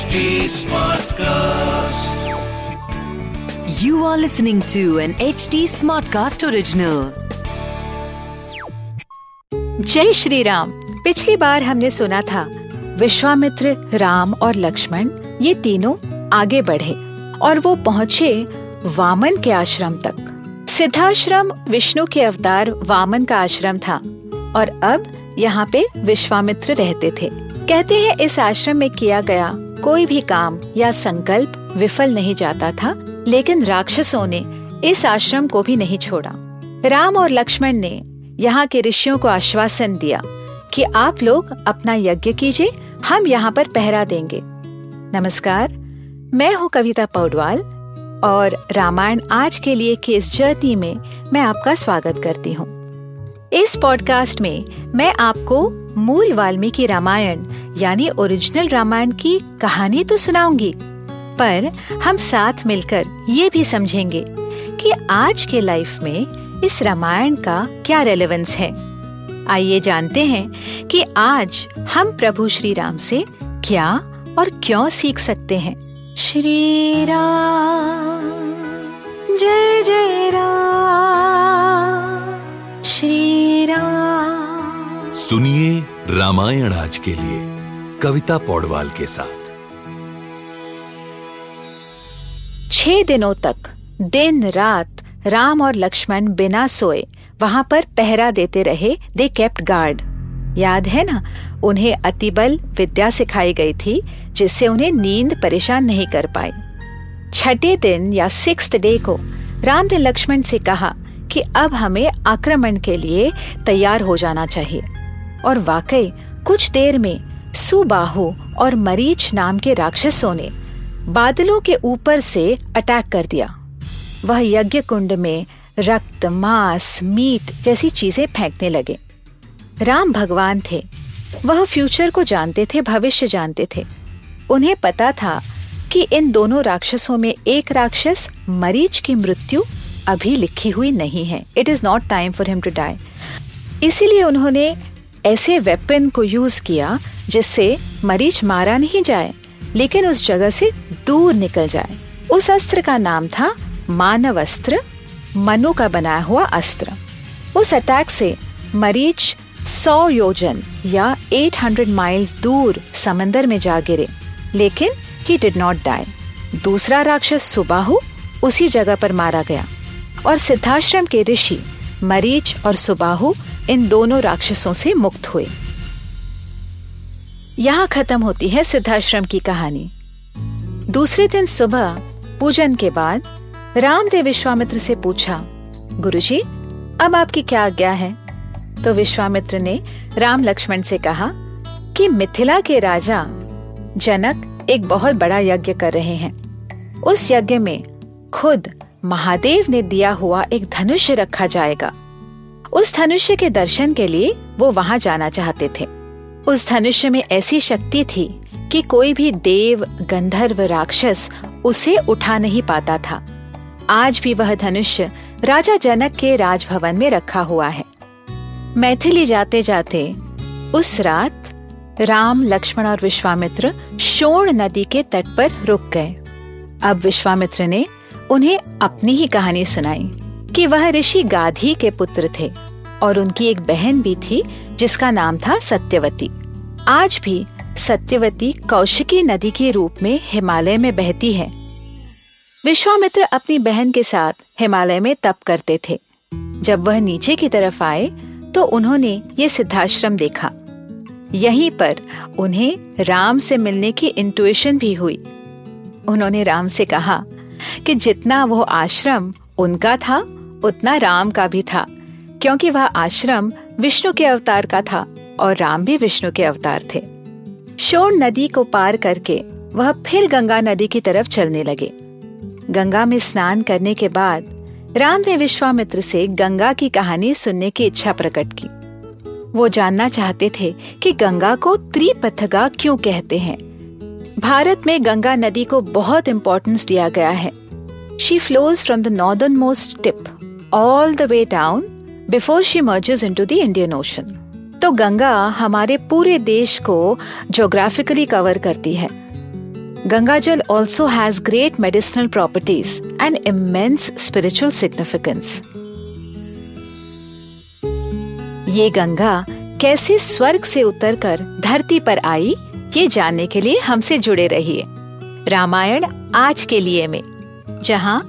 HD Smartcast. You are listening to an HD Smartcast original. जय श्री राम पिछली बार हमने सुना था, विश्वामित्र, राम और लक्ष्मण, ये तीनों आगे बढ़े और वो पहुँचे वामन के आश्रम तक सिद्धाश्रम विष्णु के अवतार वामन का आश्रम था और अब यहाँ पे विश्वामित्र रहते थे कहते हैं इस आश्रम में किया गया कोई भी काम या संकल्प विफल नहीं जाता था, लेकिन राक्षसों ने इस आश्रम को भी नहीं छोड़ा। राम और लक्ष्मण ने यहाँ के ऋषियों को आश्वासन दिया कि आप लोग अपना यज्ञ कीजिए, हम यहाँ पर पहरा देंगे। नमस्कार, मैं हूँ कविता पौडवाल और रामायण आज के लिए के इस जर्नी में मैं आपका स्वागत करती हूँ। इस पॉडकास्ट में मैं आपको मूल वाल्मीकि रामायण यानी ओरिजिनल रामायण की कहानी तो सुनाऊँगी पर हम साथ मिलकर ये भी समझेंगे कि आज के लाइफ में इस रामायण का क्या रेलेवेंस है। आइए जानते हैं कि आज हम प्रभु श्री राम से क्या और क्यों सीख सकते हैं। श्री राम जय जय राम। श्री राम सुनिए रामायण आज के लिए। कविता पौडवाल के साथ। छह दिनों तक, दिन, रात, राम और लक्ष्मण बिना सोए, वहाँ पर पहरा देते रहे दे केप्ट गार्ड याद है ना, उन्हें अतिबल विद्या सिखाई गई थी, जिससे उन्हें नींद परेशान नहीं कर पाई। छठे दिन या सिक्स डे को, राम ने लक्ष्मण से कहा कि अब हमें आक्रमण के लिए तैयार हो जाना चाहिए। और वाकई, कुछ देर में सुबाहु और मरीच नाम के राक्षसों ने बादलों के ऊपर से अटैक कर दिया। वह यज्ञ कुंड में रक्त, मांस, मीट जैसी चीज़ें फेंकने लगे। राम भगवान थे। वह फ्यूचर को जानते थे, भविष्य जानते थे। उन्हें पता था कि इन दोनों राक्षसों में एक राक्षस मरीच की मृत्यु अभी लिखी हुई नहीं है। It is not time for him to die इसीलिए उन्होंने ऐसे वेपन को यूज़ किया जिससे मरीच मारा नहीं जाए, लेकिन उस जगह से दूर निकल जाए। उस अस्त्र का नाम था मानव अस्त्र, मनु का बनाया हुआ अस्त्र। उस अटैक से मरीच सौ योजन या 800 माइल्स दूर समंदर में जा गिरे, लेकिन ही डिड नॉट डाई दूसरा राक्षस सुबाहु उसी जगह पर मारा गया। और सिद्धाश्रम के ऋषि मरीच और सुबाहु इन दोनों राक्षसों से मुक्त हुए। यहाँ खत्म होती है सिद्धाश्रम की कहानी। दूसरे दिन सुबह पूजन के बाद राम ने विश्वामित्र से पूछा, गुरुजी, अब आपकी क्या आज्ञा है? तो विश्वामित्र ने राम लक्ष्मण से कहा कि मिथिला के राजा जनक एक बहुत बड़ा यज्ञ कर रहे हैं। उस यज्ञ में खुद महादेव ने दिया हुआ एक धनुष्य रखा जाएगा। उस धनुष्य के दर्शन के लिए वो वहाँ जाना चाहते थे। उस धनुष्य में ऐसी शक्ति थी कि कोई भी देव, गंधर्व, राक्षस उसे उठा नहीं पाता था। आज भी वह धनुष्य राजा जनक के राजभवन में रखा हुआ है। मैथिली जाते जाते उस रात राम, लक्ष्मण और विश्वामित्र शोण नदी के तट पर रुक गए। अब विश्वामित्र ने उन्हें अपनी ही कहानी सुनाई। कि वह ऋषि गाधी के पुत्र थे और उनकी एक बहन भी थी, जिसका नाम था सत्यवती। आज भी सत्यवती कौशिकी नदी के रूप में हिमालय में बहती है। विश्वामित्र अपनी बहन के साथ हिमालय में तप करते थे। जब वह नीचे की तरफ़ आए तो उन्होंने ये सिद्धाश्रम देखा। यहीं पर उन्हें राम से मिलने की इंटुइशन भी हुई। उन्होंने राम से कहा कि जितना वो आश्रम उनका था उतना राम का भी था, क्योंकि वह आश्रम विष्णु के अवतार का था और राम भी विष्णु के अवतार थे। शोण नदी को पार करके वह फिर गंगा नदी की तरफ़ चलने लगे। गंगा में स्नान करने के बाद राम ने विश्वामित्र से गंगा की कहानी सुनने की इच्छा प्रकट की। वो जानना चाहते थे कि गंगा को त्रिपथगा क्यों कहते हैं। भारत में गंगा नदी को बहुत इम्पोर्टेंस दिया गया है। She flows from the northern most tip all the way down before she merges into the Indian Ocean तो गंगा हमारे पूरे देश को जोग्राफिकली कवर करती है। Gangajal also has great medicinal properties and immense spiritual significance. ये गंगा कैसे स्वर्ग से उतरकर धरती पर आई, ये जानने के लिए हमसे जुड़े रहिए। रामायण आज के लिए में, जहाँ